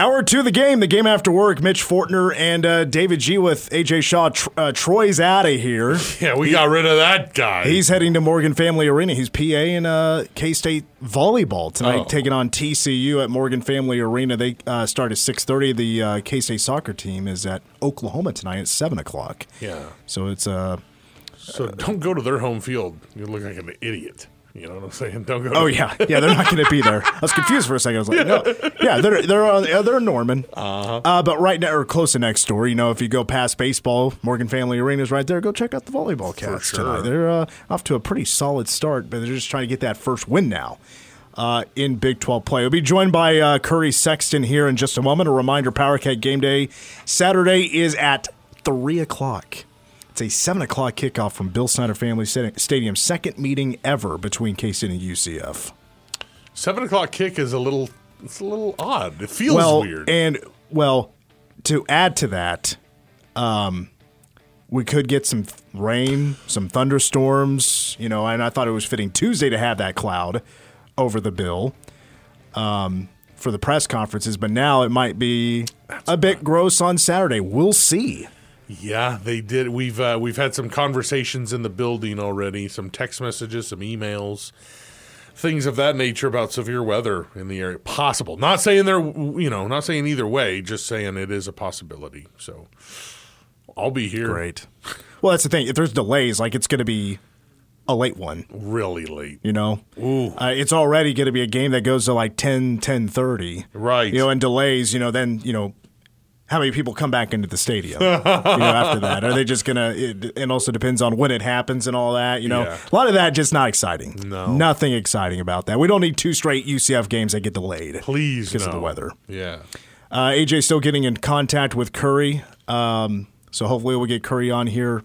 Hour two of the game, the game after work. Mitch Fortner and uh, David G with AJ Shaw. Tr- uh, Troy's out of here. Yeah, we got rid of that guy. He's heading to Morgan Family Arena. He's PA in uh, K State volleyball tonight, Oh. taking on TCU at Morgan Family Arena. They uh, start at six thirty. The uh, K State soccer team is at Oklahoma tonight at seven o'clock. yeah. So it's uh, So don't go to their home field. You look like an idiot. You know what I'm saying? Don't go. oh to- yeah, yeah. They're not going to be there. I was confused for a second. I was like, no, yeah, they're they're on, uh, they're Norman. Uh-huh. Uh, but right now, or close to next door. You know, if you go past baseball, Morgan Family Arena is right there. Go check out the volleyball cats sure. tonight. They're uh, off to a pretty solid start, but they're just trying to get that first win now. Uh, in Big 12 play. We'll be joined by uh, Curry Sexton here in just a moment. A reminder Power Cat Game Day Saturday is at 3 o'clock. It's a 7 o'clock kickoff from Bill Snyder Family Sta- Stadium, second meeting ever between K State and UCF. Seven o'clock kick is a little. It's a little odd. It feels well, weird. and well, to add to that, um, we could get some rain, some thunderstorms. You know, and I thought it was fitting Tuesday to have that cloud over the bill um, for the press conferences, but now it might be a bit gross on Saturday. We'll see. Yeah, they did. We've uh, we've had some conversations in the building already. Some text messages, some emails, things of that nature about severe weather in the area. Possible. Not saying they're you know not saying either way. Just saying it is a possibility. So I'll be here. Great. Well, that's the thing. If there's delays, like it's going to be a late one. Really late. You know, Uh, it's already going to be a game that goes to like 10, 10.30. Right. You know, and delays. You know, then you know, how many people come back into the stadium? you know, after that, are they just gonna? It, it also depends on when it happens and all that. You know, Yeah. a lot of that just not exciting. No. nothing exciting about that. We don't need two straight UCF games that get delayed. Please, because of the weather. Yeah. Uh, AJ still getting in contact with Curry, um, so hopefully we'll get Curry on here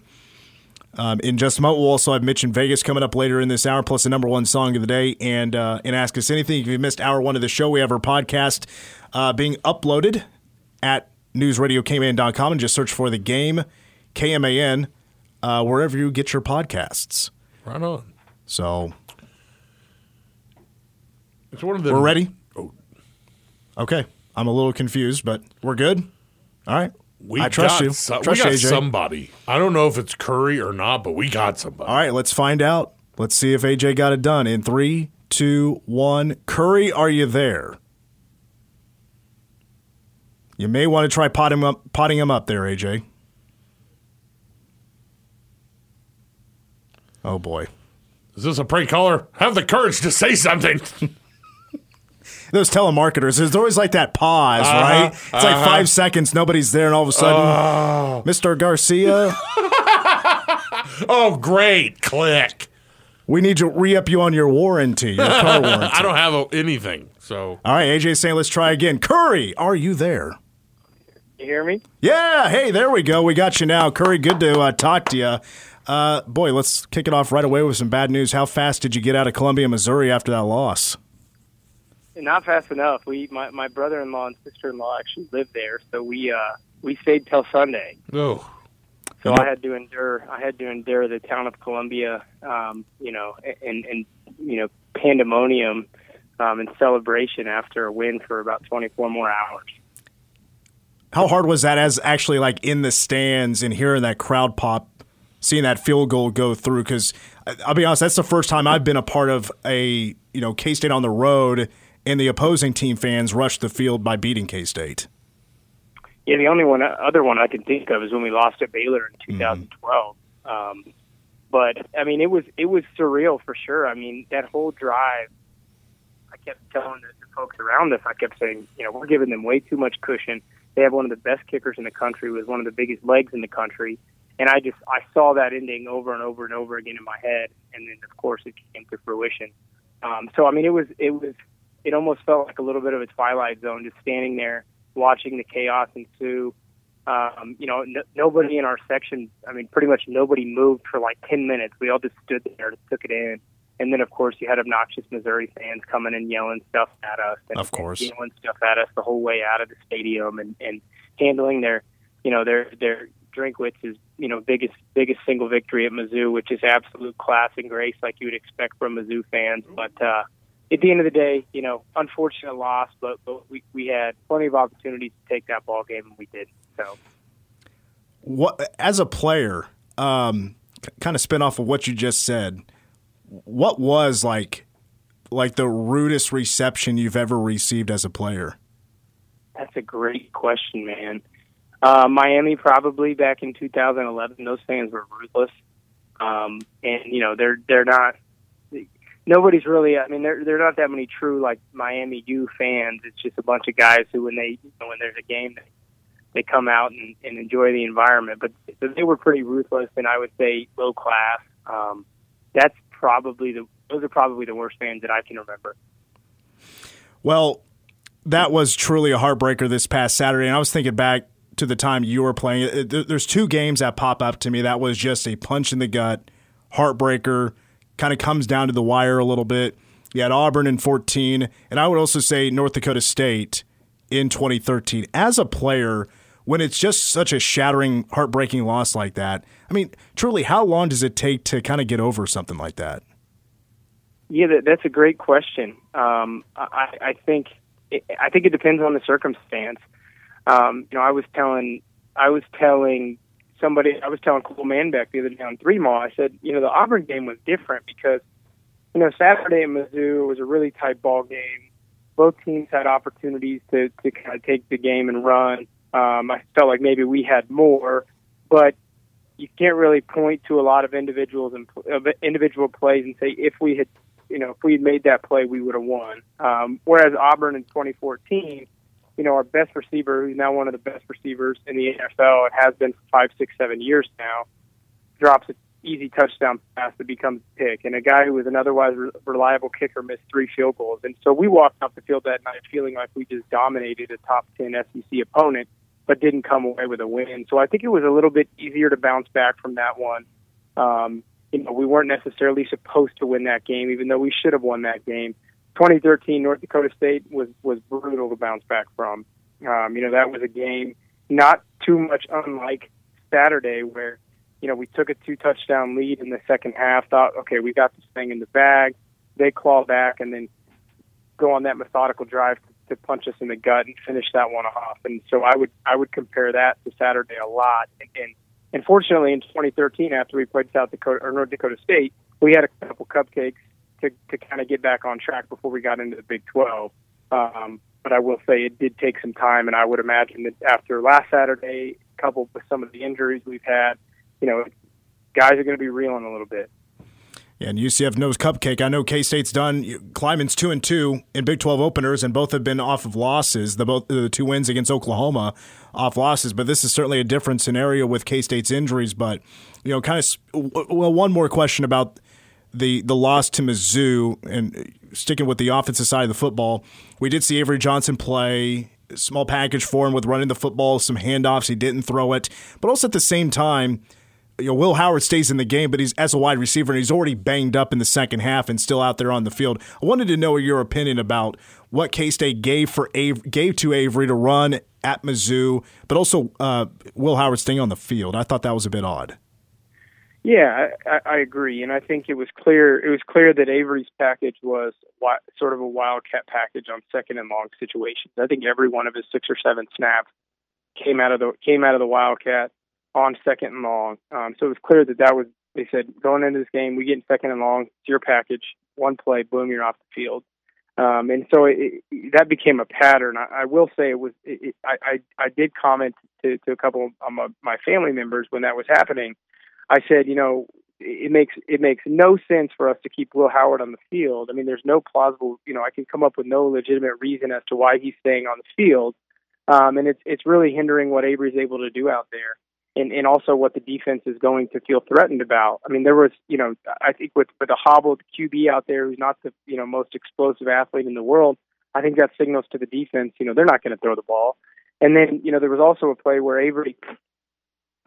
um, in just a moment. We'll also have Mitch in Vegas coming up later in this hour, plus the number one song of the day, and uh, and ask us anything. If you missed hour one of the show, we have our podcast uh, being uploaded at newsradiokman.com and just search for the game KMAN uh, wherever you get your podcasts. Right on. So It's one of the we're ready. Oh. Okay, I'm a little confused, but we're good. All right. We I trust got you. so- trust we got AJ. somebody. I don't know if it's Curry or not, but we got somebody. All right, let's find out. Let's see if AJ got it done in three, two, one. Curry, are you there? You may want to try potting him up, potting him up there, AJ. Oh boy, Is this a prank caller? Have the courage to say something. those telemarketers. There's always like that pause, Uh-huh, right? It's like five seconds, nobody's there, and all of a sudden, Oh. Mr. Garcia, oh, great. Click. we need to re-up you on your warranty, your car warranty. I don't have a, anything. So All right, AJ saying, let's try again. Curry, are you there? You hear me? Yeah, hey, there we go. We got you now. Curry, good to uh, talk to you. Uh, boy, let's kick it off right away with some bad news. How fast did you get out of Columbia, Missouri after that loss? not fast enough. We my my brother in law and sister in law actually lived there, so we uh we stayed till Sunday. Oh, So I had to endure I had to endure the town of Columbia, um, you know, and and you know pandemonium um, and celebration after a win for about 24 more hours. How hard was that as actually like in the stands and hearing that crowd pop, seeing that field goal go through? Because uh, I'll be honest, that's the first time I've been a part of a you know K State on the road and the opposing team fans rushed the field by beating K State. Yeah, the only one uh, other one I can think of is when we lost at Baylor in mm-hmm. 2012. Um, but I mean, it was it was surreal for sure. I mean, that whole drive, I kept telling the, the folks around us, I kept saying, you know, we're giving them way too much cushion. They have one of the best kickers in the country, with one of the biggest legs in the country, and I just I saw that ending over and over and over again in my head, and then of course it came to fruition. Um, so I mean, it was it was it almost felt like a little bit of a twilight zone, just standing there watching the chaos ensue. Um, you know, n- nobody in our section, I mean, pretty much nobody moved for like 10 minutes. We all just stood there and took it in. And then, of course, you had obnoxious Missouri fans coming and yelling stuff at us. And, Of course. and yelling stuff at us the whole way out of the stadium and, and handling their, you know, their, their Drinkwitz's, you know, biggest, biggest single victory at Mizzou, which is absolute class and grace like you would expect from Mizzou fans. But, uh, at the end of the day, you know, unfortunate loss, but, but we, we had plenty of opportunities to take that ball game and we did. So What as a player, um, kind of spin off of what you just said. What was like, like the rudest reception you've ever received as a player? that's a great question, man. Uh, Miami probably back in 2011, those fans were ruthless. Um, and you know, they're, they're not, nobody's really, I mean, there are not that many true like Miami U fans. It's just a bunch of guys who, when they, you know, when there's a game, they, they come out and, and enjoy the environment. But they were pretty ruthless and I would say low class. Um, that's probably the, those are probably the worst fans that I can remember. Well, that was truly a heartbreaker this past Saturday, and I was thinking back to the time you were playing. Uh, there's two games that pop up to me that was just a punch in the gut, heartbreaker. Kind of comes down to the wire a little bit. You had Auburn in 14, and I would also say North Dakota State in 2013. As a player, when it's just such a shattering, heartbreaking loss like that, I mean, truly, how long does it take to kind of get over something like that? Yeah, that, that's a great question. Um, I, I think it, I think it depends on the circumstance. Um, you know, I was telling I was telling somebody I was telling Cole Manbeck the other day on Three Mall. I said, you know, the Auburn game was different because you know Saturday at Mizzou was a really tight ball game. Both teams had opportunities to to kind of take the game and run. Um, I felt like maybe we had more, but you can't really point to a lot of individuals and of individual plays and say if we had you know, if we had made that play, we would have won. Um, whereas Auburn in 2014, you know, our best receiver, who's now one of the best receivers in the NFL it has been for five, six, seven years now, drops an easy touchdown pass that becomes a pick. And a guy who was an otherwise re- reliable kicker missed three field goals. And so we walked off the field that night feeling like we just dominated a top 10 SEC opponent, but didn't come away with a win. So I think it was a little bit easier to bounce back from that one. Um, you know, we weren't necessarily supposed to win that game, even though we should have won that game. 2013 North Dakota State was was brutal to bounce back from. Um, you know, that was a game not too much unlike Saturday, where you know we took a two touchdown lead in the second half. Thought, okay, we got this thing in the bag. They claw back and then go on that methodical drive to, to punch us in the gut and finish that one off. And so I would I would compare that to Saturday a lot. And, and Unfortunately, in 2013, after we played South Dakota or North Dakota State, we had a couple cupcakes to to kind of get back on track before we got into the Big 12. Um, but I will say it did take some time, and I would imagine that after last Saturday, coupled with some of the injuries we've had, you know, guys are going to be reeling a little bit. Yeah, and UCF knows cupcake. I know K State's done. Klieman's two and two in Big Twelve openers, and both have been off of losses. The both the two wins against Oklahoma off losses, but this is certainly a different scenario with K State's injuries. But you know, kind of well, one more question about the the loss to Mizzou and uh, sticking with the offensive side of the football. We did see Avery Johnson play small package for him with running the football, some handoffs. He didn't throw it, but also at the same time you know, Will Howard stays in the game, but he's as a wide receiver and he's already banged up in the second half and still out there on the field. I wanted to know your opinion about what K State gave for gave to Avery to run at Mizzou, but also uh, Will Howard staying on the field. I thought that was a bit odd. Yeah, I, I agree, and I think it was clear. It was clear that Avery's package was sort of a wildcat package on second and long situations. I think every one of his six or seven snaps came out of the came out of the wildcat on second and long. Um, so it was clear that that was. They said going into this game, we get in second and long. It's your package. One play, boom, you're off the field. Um, and so it, it, that became a pattern. I, I will say it was. It, I, I I did comment to, to a couple of my, my family members when that was happening. I said, you know, it makes it makes no sense for us to keep Will Howard on the field. I mean, there's no plausible, you know, I can come up with no legitimate reason as to why he's staying on the field, um, and it's it's really hindering what Avery's able to do out there and, and also what the defense is going to feel threatened about. I mean, there was, you know, I think with with a hobbled QB out there who's not the you know most explosive athlete in the world, I think that signals to the defense, you know, they're not going to throw the ball. And then, you know, there was also a play where Avery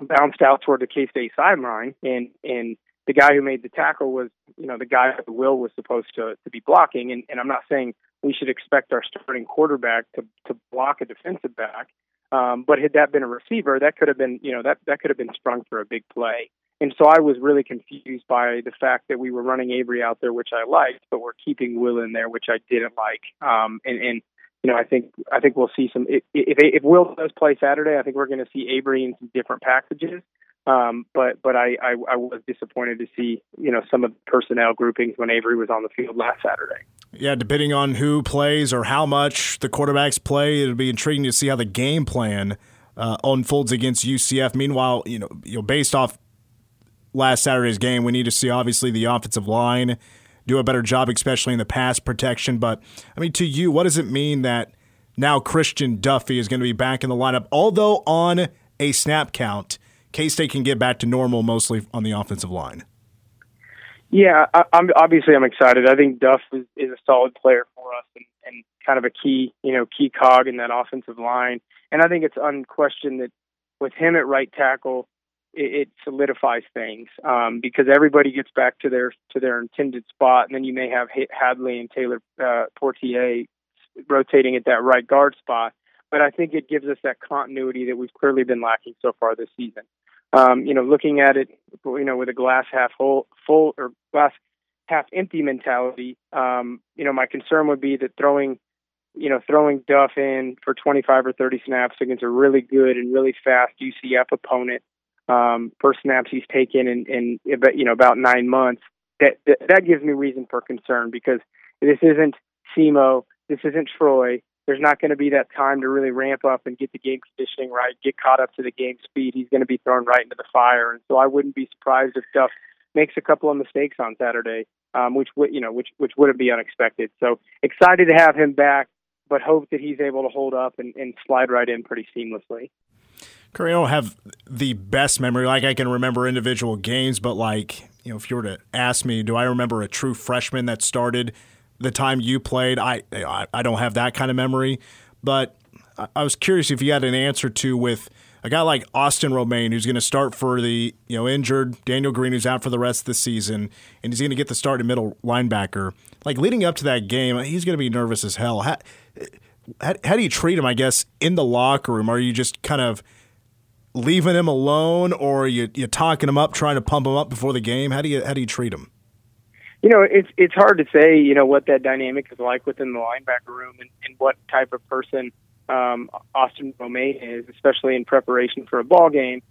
bounced out toward the K State sideline, and and the guy who made the tackle was, you know, the guy that Will was supposed to to be blocking. And, and I'm not saying we should expect our starting quarterback to to block a defensive back. Um, but had that been a receiver, that could have been, you know, that that could have been sprung for a big play. And so I was really confused by the fact that we were running Avery out there, which I liked, but we're keeping Will in there, which I didn't like. Um, and, and you know, I think I think we'll see some. If if, if Will does play Saturday, I think we're going to see Avery in some different packages. Um, but but I, I I was disappointed to see you know some of the personnel groupings when Avery was on the field last Saturday. Yeah, depending on who plays or how much the quarterbacks play, it'll be intriguing to see how the game plan uh, unfolds against UCF. Meanwhile, you know, you know, based off last Saturday's game, we need to see obviously the offensive line do a better job, especially in the pass protection. But I mean, to you, what does it mean that now Christian Duffie is going to be back in the lineup, although on a snap count? K State can get back to normal mostly on the offensive line. Yeah, I, am obviously I'm excited. I think Duff is, is a solid player for us and, and kind of a key, you know, key cog in that offensive line. And I think it's unquestioned that with him at right tackle, it, solidifies things um, because everybody gets back to their to their intended spot, and then you may have Hadley and Taylor uh, Poitier rotating at that right guard spot. But I think it gives us that continuity that we've clearly been lacking so far this season um, you know, looking at it, you know, with a glass half full, full or glass half empty mentality. Um, you know, my concern would be that throwing, you know, throwing Duff in for 25 or 30 snaps against a really good and really fast UCF opponent, um, snaps he's taken in, in, you know, about nine months. That, that that gives me reason for concern because this isn't SEMO, this isn't Troy, there's not going to be that time to really ramp up and get the game conditioning right, get caught up to the game speed. He's going to be thrown right into the fire, and so I wouldn't be surprised if Duff makes a couple of mistakes on Saturday, um, which would you know which which wouldn't be unexpected. So excited to have him back, but hope that he's able to hold up and, and slide right in pretty seamlessly. Don't have the best memory. Like I can remember individual games, but like you know, if you were to ask me, do I remember a true freshman that started the time you played. I I don't have that kind of memory, but I was curious if you had an answer to with a guy like Austin Romaine, who's going to start for the you know injured Daniel Green, who's out for the rest of the season, and he's going to get the start at middle linebacker. Like leading up to that game, he's going to be nervous as hell. How, how, how do you treat him? I guess in the locker room, are you just kind of leaving him alone, or you you talking him up, trying to pump him up before the game? How do you how do you treat him? You know, it's it's hard to say, you know, what that dynamic is like within the linebacker room and, and what type of person um, Austin Romaine is, especially in preparation for a ball game.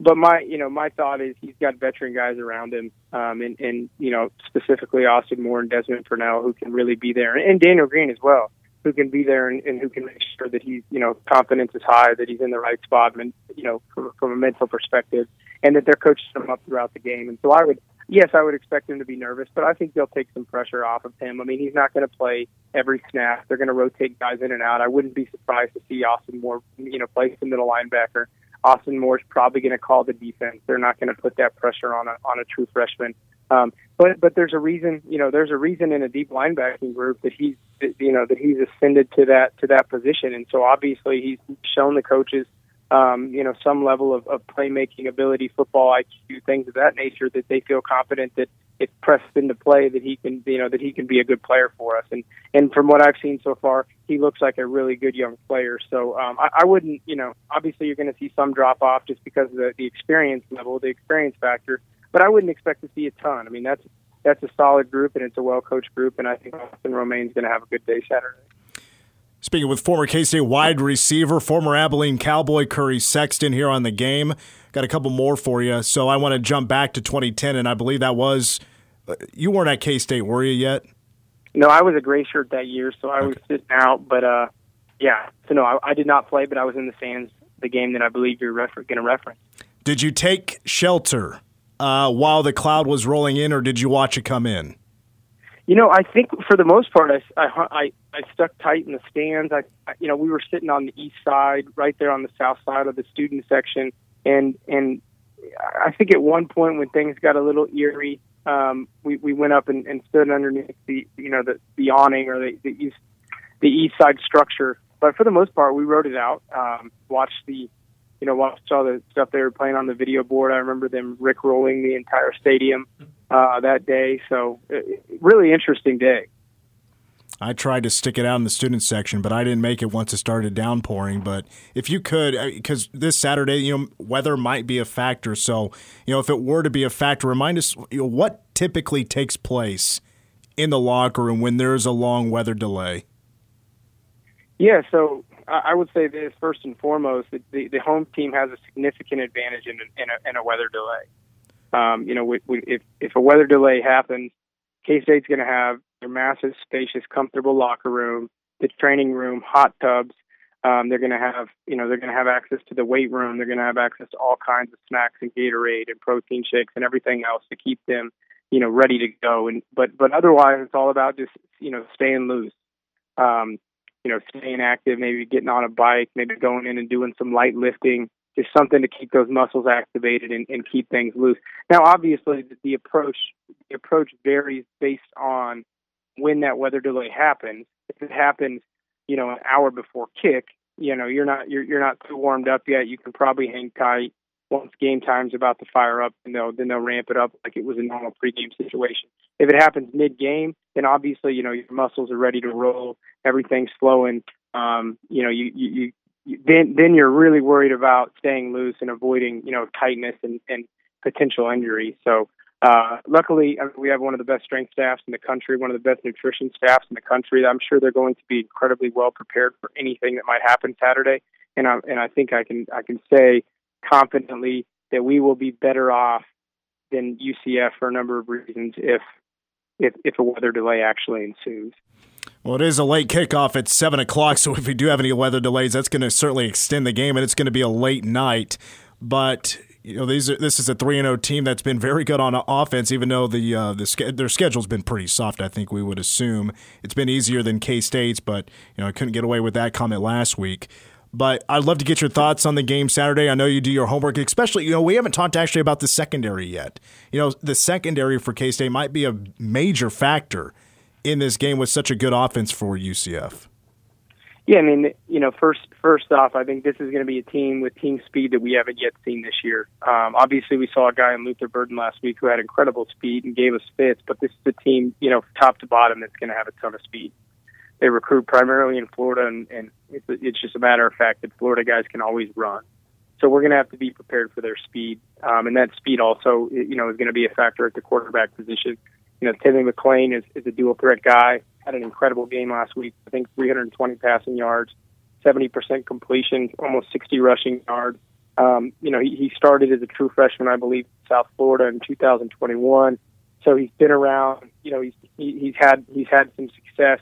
But my, you know, my thought is he's got veteran guys around him, um, and, and you know, specifically Austin Moore and Desmond Purnell, who can really be there, and Daniel Green as well, who can be there and, and who can make sure that he's, you know, confidence is high, that he's in the right spot, and you know, from, from a mental perspective, and that they're coaching him up throughout the game. And so I would yes, I would expect him to be nervous, but I think they'll take some pressure off of him. I mean, he's not going to play every snap. They're going to rotate guys in and out. I wouldn't be surprised to see Austin Moore, you know, play some middle linebacker. Austin Moore's probably going to call the defense. They're not going to put that pressure on a on a true freshman. Um, but but there's a reason, you know, there's a reason in a deep linebacking group that he's you know that he's ascended to that to that position, and so obviously he's shown the coaches um, you know, some level of, of playmaking ability, football IQ, things of that nature that they feel confident that if pressed into play that he can, you know, that he can be a good player for us. And and from what I've seen so far, he looks like a really good young player. So um, I, I wouldn't, you know, obviously you're going to see some drop off just because of the, the experience level, the experience factor. But I wouldn't expect to see a ton. I mean, that's that's a solid group and it's a well coached group, and I think Austin Romaine's going to have a good day Saturday. Speaking with former K State wide receiver, former Abilene Cowboy Curry Sexton here on the game. Got a couple more for you. So I want to jump back to 2010, and I believe that was uh, you weren't at K State, were you yet? No, I was a gray shirt that year, so I okay. was sitting out. But uh, yeah, so no, I, I, did not play, but I was in the stands the game that I believe you're refer- going to reference. Did you take shelter uh, while the cloud was rolling in, or did you watch it come in? You know, I think for the most part, I, I, I stuck tight in the stands. I, you know, we were sitting on the east side, right there on the south side of the student section, and and I think at one point when things got a little eerie, um, we we went up and, and stood underneath the you know the the awning or the the east the east side structure. But for the most part, we wrote it out. Um, watched the you know watched all the stuff they were playing on the video board. I remember them rick rolling the entire stadium uh, that day. So, uh, really interesting day. I tried to stick it out in the student section, but I didn't make it once it started downpouring. But if you could, because uh, this Saturday, you know, weather might be a factor. So, you know, if it were to be a factor, remind us you know, what typically takes place in the locker room when there's a long weather delay. Yeah, so I would say this first and foremost: the, the home team has a significant advantage in, in, a, in a weather delay. Um, you know, we, we, if if a weather delay happens, K State's going to have their massive, spacious, comfortable locker room, the training room, hot tubs. Um, they're going to have, you know, they're going to have access to the weight room. They're going to have access to all kinds of snacks and Gatorade and protein shakes and everything else to keep them, you know, ready to go. And but but otherwise, it's all about just you know staying loose. Um, you know, staying active, maybe getting on a bike, maybe going in and doing some light lifting, just something to keep those muscles activated and, and keep things loose. Now, obviously, the, the approach the approach varies based on when that weather delay happens. If it happens, you know, an hour before kick, you know, you're not you're you're not too warmed up yet. You can probably hang tight. Once game time's about to fire up, and they'll then they'll ramp it up like it was a normal pregame situation. If it happens mid game, then obviously you know your muscles are ready to roll, everything's flowing. Um, you know, you you then then you're really worried about staying loose and avoiding you know tightness and, and potential injury. So uh, luckily, we have one of the best strength staffs in the country, one of the best nutrition staffs in the country. I'm sure they're going to be incredibly well prepared for anything that might happen Saturday. And I and I think I can I can say confidently that we will be better off than UCF for a number of reasons if if if a weather delay actually ensues. Well, it is a late kickoff at 7 o'clock, so if we do have any weather delays, that's going to certainly extend the game, and it's going to be a late night. But you know, these are, this is a three and zero oh team that's been very good on offense, even though the uh, the their schedule's been pretty soft. I think we would assume it's been easier than K State's, but you know, I couldn't get away with that comment last week. But I'd love to get your thoughts on the game Saturday. I know you do your homework, especially, you know, we haven't talked actually about the secondary yet. You know, the secondary for K State might be a major factor in this game with such a good offense for UCF? Yeah, I mean, you know, first first off, I think this is going to be a team with team speed that we haven't yet seen this year. Um, obviously, we saw a guy in Luther Burden last week who had incredible speed and gave us fits, but this is a team, you know, top to bottom that's going to have a ton of speed. They recruit primarily in Florida, and, and it's, it's just a matter of fact that Florida guys can always run. So we're going to have to be prepared for their speed, um, and that speed also, you know, is going to be a factor at the quarterback position you know, Timmy McClain is, is a dual threat guy. Had an incredible game last week. I think 320 passing yards, 70% completion, almost 60 rushing yards. Um, you know, he, he started as a true freshman, I believe, in South Florida in 2021. So he's been around. You know, he's he, he's had he's had some success.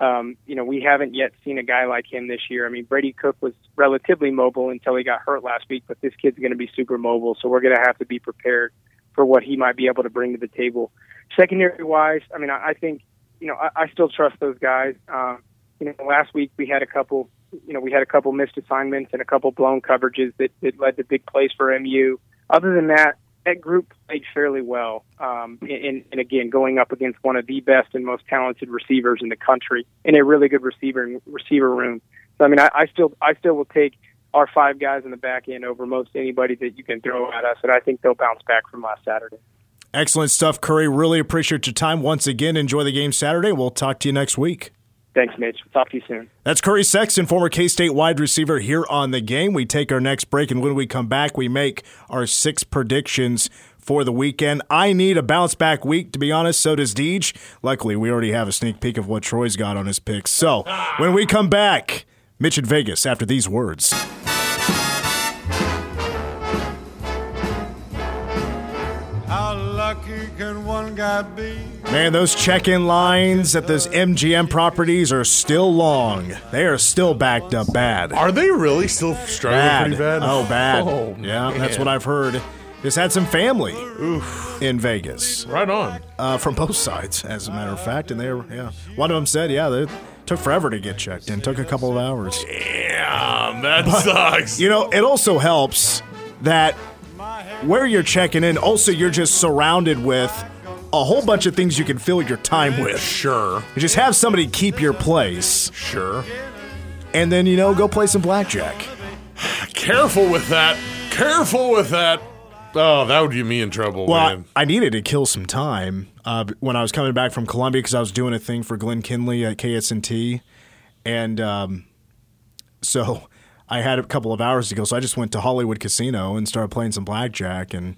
Um, you know, we haven't yet seen a guy like him this year. I mean, Brady Cook was relatively mobile until he got hurt last week, but this kid's going to be super mobile. So we're going to have to be prepared for what he might be able to bring to the table. Secondary wise, I mean, I, I think you know I, I still trust those guys. Um, you know, last week we had a couple. You know, we had a couple missed assignments and a couple blown coverages that, that led to big plays for MU. Other than that, that group played fairly well. Um, and, and again, going up against one of the best and most talented receivers in the country in a really good receiver receiver room. So I mean, I, I still I still will take our five guys in the back end over most anybody that you can throw at us, and I think they'll bounce back from last Saturday. Excellent stuff, Curry. Really appreciate your time once again. Enjoy the game Saturday. We'll talk to you next week. Thanks, Mitch. Talk to you soon. That's Curry Sexton, former K State wide receiver, here on the game. We take our next break, and when we come back, we make our six predictions for the weekend. I need a bounce back week, to be honest. So does Deej. Luckily, we already have a sneak peek of what Troy's got on his picks. So when we come back, Mitch in Vegas after these words. How lucky can one guy be? Man, those check in lines at those MGM properties are still long. They are still backed up bad. Are they really still struggling Bad. pretty bad? Oh, bad. Oh, yeah, that's what I've heard. Just had some family in Vegas Right on. uh, from both sides, as a matter of fact. And they were, yeah. One of them said, yeah, they took forever to get checked in, took a couple of hours. Damn, that sucks. You know, it also helps that where you're checking in, also, you're just surrounded with a whole bunch of things you can fill your time with. Sure, You just have somebody keep your place, sure. and then, you know, go play some blackjack. Careful with that. Careful with that. Oh, that would get me in trouble, Well, man. I needed to kill some time uh, when I was coming back from Columbia because I was doing a thing for Glenn Kinley at KSNT, and um, so I had a couple of hours to go. So I just went to Hollywood Casino and started playing some blackjack, and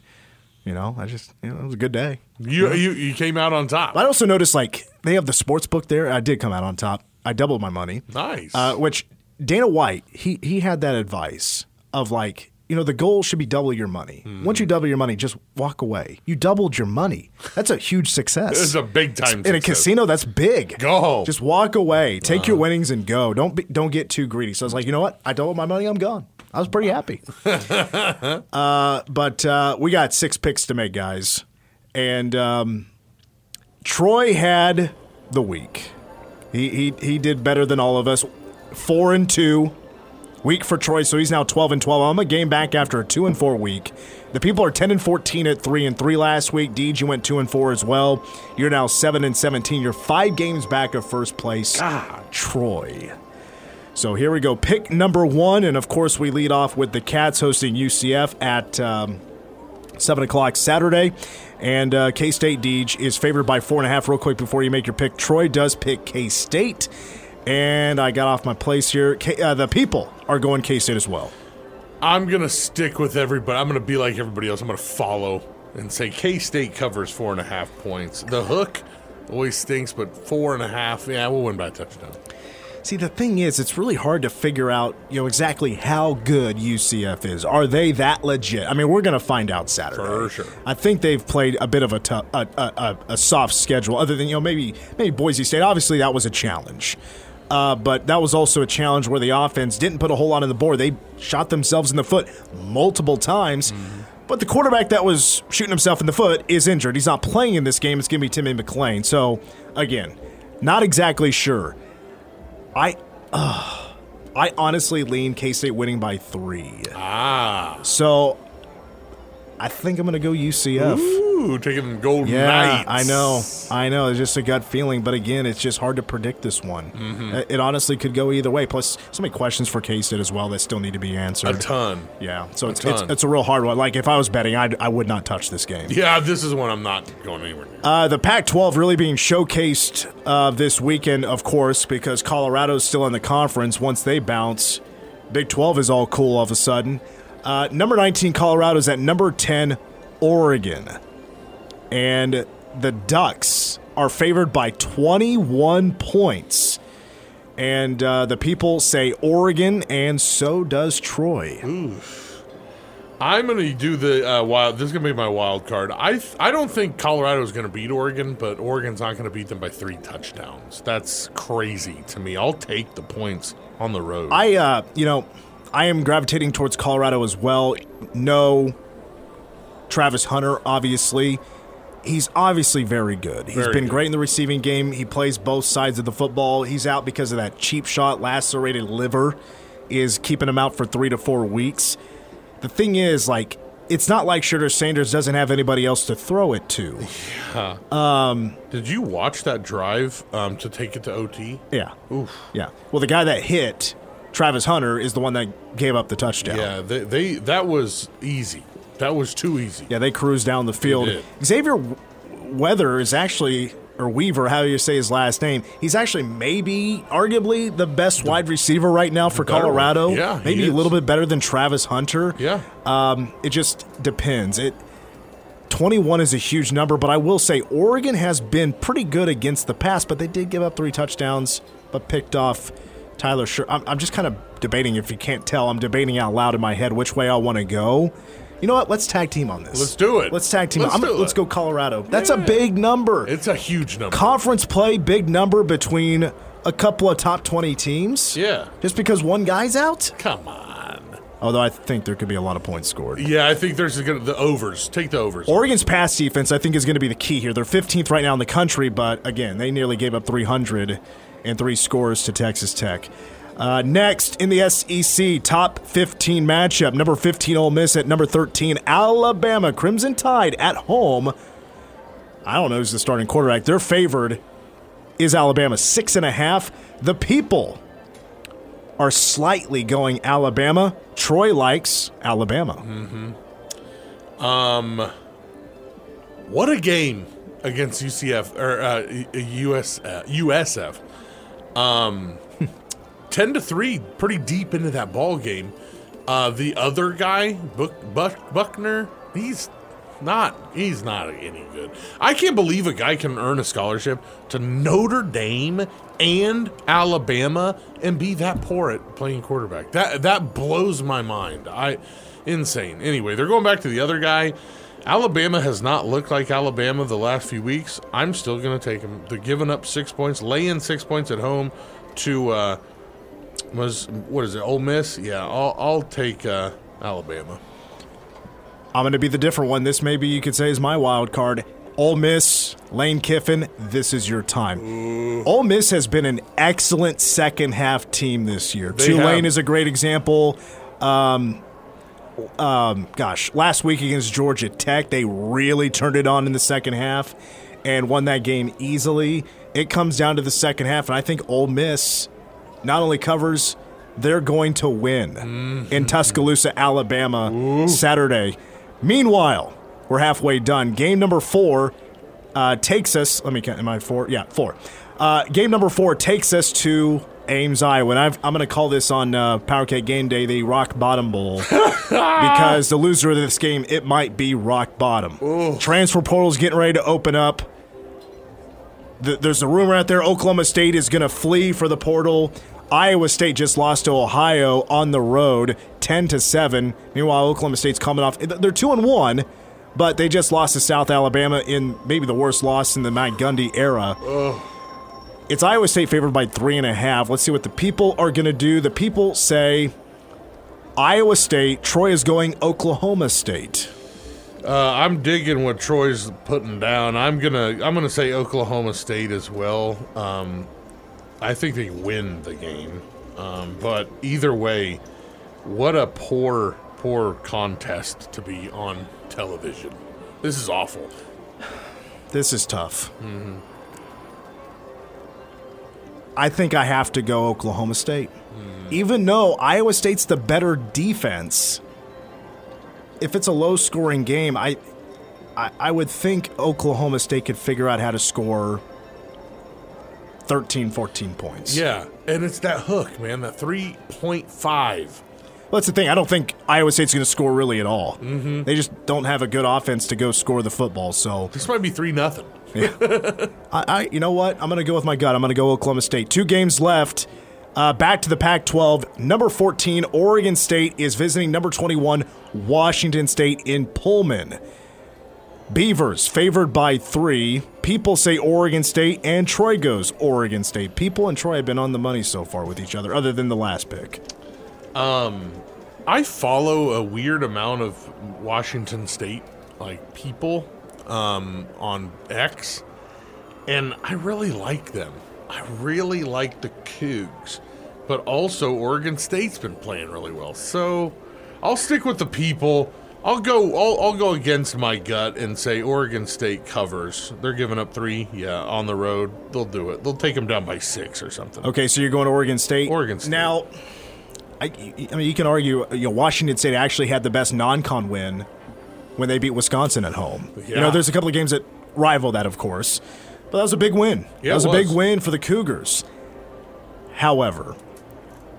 you know, I just you know, it was a good day. You you you came out on top. I also noticed like they have the sports book there. I did come out on top. I doubled my money. Nice. Uh, which Dana White he he had that advice of like you know the goal should be double your money. Hmm. Once you double your money, just walk away. You doubled your money. That's a huge success. It's a big time in a casino. That's big. Go. Just walk away. Take your winnings and go. Don't be, don't get too greedy. So I was like, you know what? I doubled my money. I'm gone. I was pretty happy. uh, but uh, we got six picks to make, guys, and um, Troy had the week. He, he he did better than all of us. Four and two week for Troy, so he's now twelve and twelve. I'm a game back after a two and four week. The people are ten and fourteen at three and three last week. Deej, you went two and four as well. You're now seven and seventeen. You're five games back of first place. Ah, Troy. So here we go. Pick number one, and of course we lead off with the Cats hosting UCF at um, seven o'clock Saturday. And uh, K State Deej is favored by four and a half. Real quick before you make your pick, Troy does pick K State, and I got off my place here. K- uh, the people are going K State as well. I'm gonna stick with everybody. I'm gonna be like everybody else. I'm gonna follow and say K State covers four and a half points. The hook always stinks, but four and a half, yeah, we'll win by a touchdown. See, the thing is, it's really hard to figure out, you know, exactly how good UCF is. Are they that legit? I mean, we're going to find out Saturday. For sure. I think they've played a bit of a, tou- a, a, a, a soft schedule, other than you know maybe maybe Boise State. Obviously, that was a challenge. Uh, but that was also a challenge where the offense didn't put a whole lot on the board. They shot themselves in the foot multiple times. But the quarterback that was shooting himself in the foot is injured. He's not playing in this game. It's going to be Timmy McClain. So, again, not exactly sure. I uh, I honestly lean K State winning by three. Ah, So I think I'm going to go UCF. ooh, taking them Golden Yeah, Knights. I know. I know. It's just a gut feeling, but again, it's just hard to predict this one. Mm-hmm. It, honestly could go either way. Plus, so many questions for K State as well that still need to be answered. A ton. Yeah, so it's, ton. it's it's a real hard one. Like if I was betting, I'd, I would not touch this game. Yeah, this is one I'm not going anywhere near. Uh, the Pac-12 really being showcased uh, this weekend, of course, because Colorado's still in the conference. Once they bounce, Big 12 is all cool all of a sudden. Uh, number 19, Colorado's at number 10, Oregon. And the Ducks are favored by 21 points. And uh, the people say Oregon, and so does Troy. I'm going to do the uh, wild. This is going to be my wild card. I th- I don't think Colorado is going to beat Oregon, but Oregon's not going to beat them by three touchdowns. That's crazy to me. I'll take the points on the road. I, uh, you know, I am gravitating towards Colorado as well. No, Travis Hunter, obviously. He's obviously very good. He's Very been good. great in the receiving game. He plays both sides of the football. He's out because of that cheap shot, lacerated liver, is keeping him out for three to four weeks. The thing is, like, it's not like Shedeur Sanders doesn't have anybody else to throw it to. Yeah. Um, Did you watch that drive um, to take it to OT? Yeah. Oof. Yeah. Well, the guy that hit Travis Hunter is the one that gave up the touchdown. Yeah, they, they that was easy. That was too easy. Yeah, they cruised down the field. Xavier Weather is actually, or Weaver, how you say his last name. He's actually maybe, arguably, the best wide receiver right now for better one. Colorado. Yeah, maybe a little bit better than Travis Hunter. Yeah. Um, it just depends. It 21 is a huge number, but I will say Oregon has been pretty good against the pass, but they did give up three touchdowns, but picked off Tyler Sher. I'm, I'm just kind of debating. If you can't tell, I'm debating out loud in my head which way I want to go. You know what? Let's tag team on this. Let's do it. Let's tag team. Let's I'm, do let's it. go Colorado. That's a big number. It's a huge number. Conference play, big number between a couple of top 20 teams. yeah. Just because one guy's out? Come on. Although I think there could be a lot of points scored. Yeah, I think there's gonna, the overs. Take the overs. Oregon's pass defense, I think, is going to be the key here. They're 15th right now in the country, but again, they nearly gave up 300 and three scores to Texas Tech. Uh, next in the SEC, top 15 matchup. Number 15, Ole Miss at number 13, Alabama. Crimson Tide at home. I don't know who's the starting quarterback. They're favored. Is Alabama six and a half? The people are slightly going Alabama. Troy likes Alabama. Um, What a game against UCF or uh, US uh, USF. Um, ten to three, pretty deep into that ball game. Uh, the other guy, Buck, Buck, Buchner, he's not he's not any good. I can't believe a guy can earn a scholarship to Notre Dame and Alabama and be that poor at playing quarterback. That that blows my mind. I insane. Anyway, they're going back to the other guy. Alabama has not looked like Alabama the last few weeks. I'm still going to take them. They're giving up six points, laying six points at home to uh, was what is it? Ole Miss. Yeah, I'll, I'll take uh, Alabama. I'm going to be the different one. This maybe you could say is my wild card. Ole Miss, Lane Kiffin, this is your time. Ole Miss has been an excellent second half team this year. They Tulane have. is a great example. Um, um, gosh, last week against Georgia Tech, they really turned it on in the second half and won that game easily. It comes down to the second half, and I think Ole Miss not only covers, they're going to win in Tuscaloosa, Alabama, Saturday. Meanwhile, we're halfway done. Game number four uh, takes us. Let me count. Am I four? Yeah, four. Uh, game number four takes us to Ames, Iowa. And I've, I'm going to call this on uh, Power Cat Game Day the Rock Bottom Bowl because the loser of this game it might be rock bottom. Transfer portal's getting ready to open up. Th- there's a rumor out there Oklahoma State is going to flee for the portal. Iowa State just lost to Ohio on the road, ten to seven. Meanwhile, Oklahoma State's coming off. They're two and one, but they just lost to South Alabama in maybe the worst loss in the Matt Gundy era. It's Iowa State favored by three and a half. Let's see what the people are going to do. The people say Iowa State. Troy is going Oklahoma State. Uh, I'm digging what Troy's putting down. I'm gonna I'm gonna say Oklahoma State as well. Um, I think they win the game, um, but either way, what a poor poor contest to be on television. This is awful. This is tough. I think I have to go Oklahoma State. Even though Iowa State's the better defense, if it's a low scoring game, I, I I would think Oklahoma State could figure out how to score 13, 14 points. Yeah, and it's that hook, man. That three point five. Well, that's the thing. I don't think Iowa State's going to score really at all. Mm-hmm. They just don't have a good offense to go score the football. So This might be three nothing. I, I, you know what? I'm going to go with my gut. I'm going to go Oklahoma State. Two games left. Uh, back to the Pac-12. Number 14, Oregon State is visiting number 21, Washington State in Pullman. Beavers favored by three. People say Oregon State, and Troy goes Oregon State. People and Troy have been on the money so far with each other, other than the last pick. Um, I follow a weird amount of Washington State like people um, on X, and I really like them. I really like the Cougs, but also Oregon State's been playing really well. So I'll stick with the people. I'll go. I'll, I'll go against my gut and say Oregon State covers. They're giving up three. Yeah, on the road, they'll do it. They'll take them down by six or something. Okay, so you're going to Oregon State. Oregon State. Now, I, I mean, you can argue, you know, Washington State actually had the best non-con win when they beat Wisconsin at home. You know, there's a couple of games that rival that, of course, but that was a big win. Yeah, that was it a big win for the Cougars. However,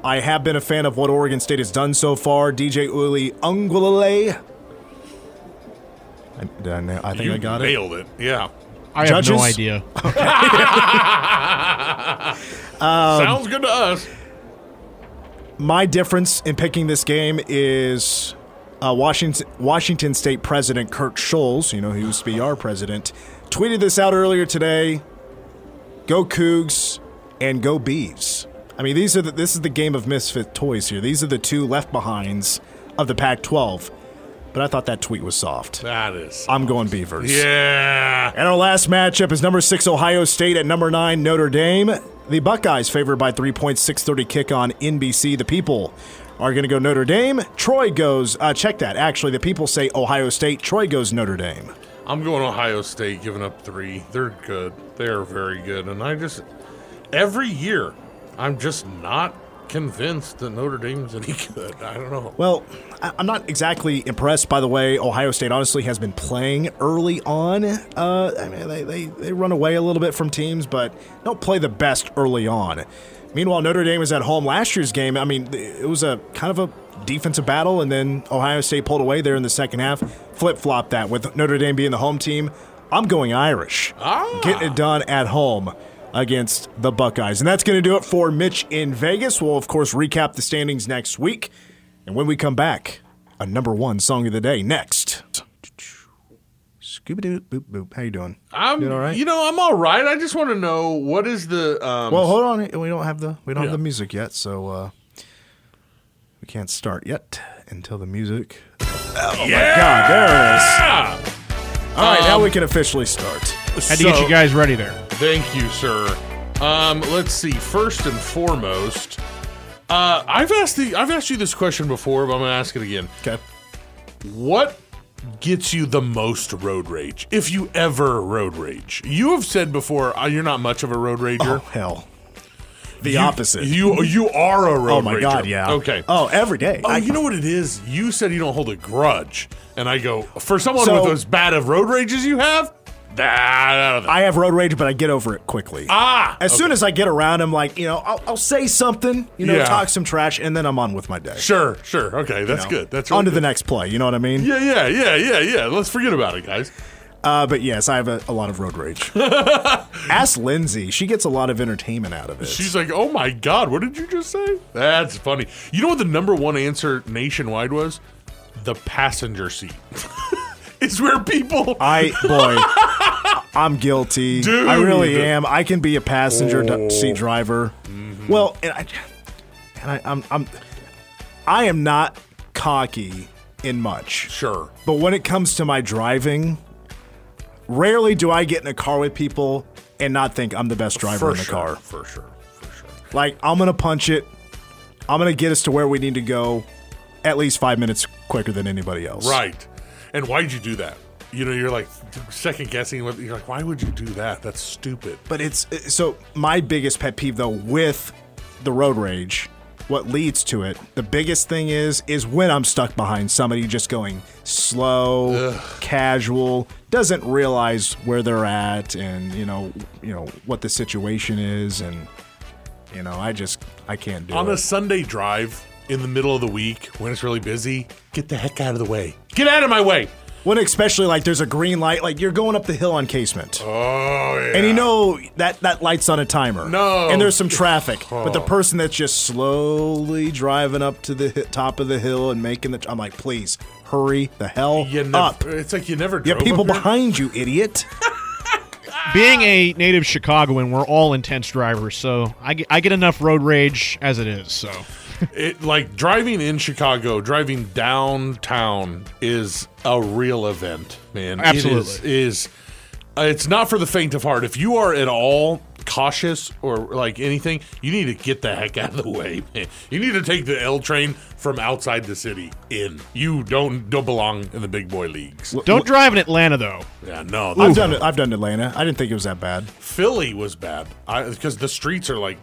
I have been a fan of what Oregon State has done so far. DJ Uiagalelei. I, did I, na- I think you I got it. nailed it. Yeah. I have no idea. Um, Sounds good to us. My difference in picking this game is uh, Washington Washington State President Kirk Schulz, you know, who used to be our president, tweeted this out earlier today. Go Cougs and go Bees. I mean, these are the, this is the game of misfit toys here. These are the two left behinds of the Pac-12. But I thought that tweet was soft. That is. I'm going Beavers. Yeah. And our last matchup is number six Ohio State at number nine Notre Dame. The Buckeyes favored by three points, six thirty kick on NBC. The people are going to go Notre Dame. Troy goes. Uh, check that. Actually, the people say Ohio State. Troy goes Notre Dame. I'm going Ohio State, giving up three. They're good. They're very good. And I just, every year, I'm just not convinced that Notre Dame's any good. I don't know. Well, I'm not exactly impressed by the way Ohio State honestly has been playing early on. Uh, I mean, they, they, they run away a little bit from teams, but don't play the best early on. Meanwhile, Notre Dame was at home last year's game. I mean, it was a kind of a defensive battle, and then Ohio State pulled away there in the second half. Flip flop that with Notre Dame being the home team. I'm going Irish. Ah. Getting it done at home against the Buckeyes. And that's going to do it for Mitch in Vegas. We'll, of course, recap the standings next week. And when we come back, a number one song of the day next. Scooby Doo boop boop. How you doing? I'm, Doing all right? you know, I'm all right. I just want to know what is the, um, Well, hold on. We don't have the we don't Yeah. have the music yet, so uh, we can't start yet until the music. Oh my God! There it is. All right, now we can officially start. Had to get you guys ready there. Thank you, sir. Um, let's see. First and foremost, uh, I've asked the I've asked you this question before, but I'm gonna ask it again. Okay. What gets you the most road rage, if you ever road rage? You have said before uh, you're not much of a road rager. Oh hell, the You- opposite. You you are a road oh my rager. God! Yeah. Okay. Oh, every day. Oh, I- you know what it is? You said you don't hold a grudge, and I go for someone So- with as bad of road rages you have. I have road rage, but I get over it quickly. ah, As soon as I get around, I'm like, you know, I'll, I'll say something, you know, Yeah. talk some trash, and then I'm on with my day. sure, sure, okay, that's you know. good. That's on really to the next play. You know what I mean? Yeah, yeah, yeah, yeah, yeah. Let's forget about it, guys. Uh, but yes, I have a, a lot of road rage. Ask Lindsay; she gets a lot of entertainment out of it. She's like, "Oh my god, what did you just say?" That's funny. You know what the number one answer nationwide was? The passenger seat. is where people. I boy, I'm guilty. Dude. I really am. I can be a passenger Oh. seat driver. Well, and I, and I, I'm, I'm, I am not cocky in much, Sure. but when it comes to my driving, rarely do I get in a car with people and not think I'm the best driver For in the sure. car. For sure. For sure. Like I'm gonna punch it. I'm gonna get us to where we need to go, at least five minutes quicker than anybody else. Right. And why'd you do that? You know, you're like second guessing. What you're like, why would you do that? That's stupid. But it's uh, so my biggest pet peeve though with the road rage, what leads to it, the biggest thing is is when I'm stuck behind somebody just going slow, casual, doesn't realize where they're at and you know, you know what the situation is and you know, I just I can't do On it. On a Sunday drive in the middle of the week when it's really busy, get the heck out of the way. Get out of my way. When especially like there's a green light, like you're going up the hill on Casement. Oh yeah. And you know that that light's on a timer. No. And there's some traffic. But the oh. person that's just slowly driving up to the top of the hill and making the I'm like, "Please, hurry the hell you never, up." It's like you never. You have people up here? behind you, idiot. Being a native Chicagoan, we're all intense drivers, so I get, I get enough road rage as it is. So It like driving in Chicago, driving downtown is a real event, man. It is, Absolutely. is uh, it's not for the faint of heart. If you are at all cautious or like anything, you need to get the heck out of the way, man. You need to take the L train from outside the city in. You don't don't belong in the big boy leagues. don't drive in Atlanta though. Yeah, no. I've done it. I've done Atlanta. I didn't think it was that bad. Philly was bad because the streets are like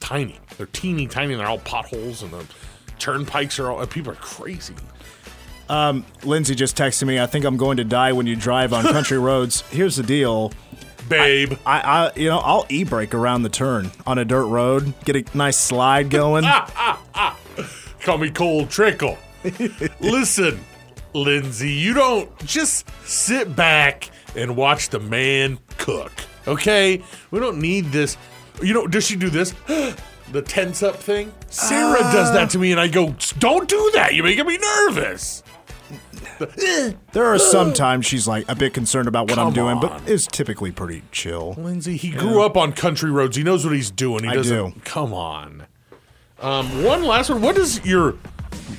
tiny. They're teeny tiny. and They're all potholes and the turnpikes are all people are crazy. Um, Lindsay just texted me. I think I'm going to die when you drive on country roads. Here's the deal. Babe, I, I, you know, I'll e-brake around the turn on a dirt road, get a nice slide going. call me Cole Trickle. Listen, Lindsay, you don't just sit back and watch the man cook. Okay, we don't need this. You know, does she do this? the tense up thing. Sarah does that to me, and I go, "Don't do that. You're making me nervous." The, There are some times she's like a bit concerned about what I'm Come doing, but on. it's typically pretty chill. Lindsay, he grew up on country roads. He knows what he's doing. He I doesn't. do. Come on. Um, one last one. What is your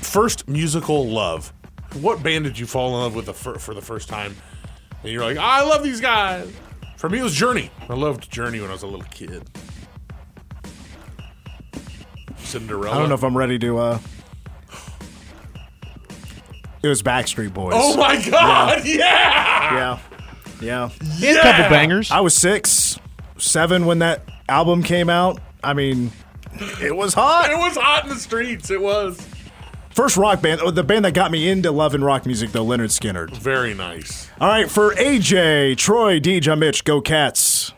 first musical love? What band did you fall in love with the fir- for the first time? And you're like, I love these guys. For me, it was Journey. I loved Journey when I was a little kid. Cinderella. I don't know if I'm ready to. uh It was Backstreet Boys. Oh my God! Yeah. yeah, yeah. He had a couple bangers. I was six, seven when that album came out. I mean, it was hot. It was hot in the streets. It was First rock band, oh, the band that got me into loving rock music, though, Lynyrd Skynyrd. very nice. All right, for AJ, Troy, DJ, Mitch, go Cats.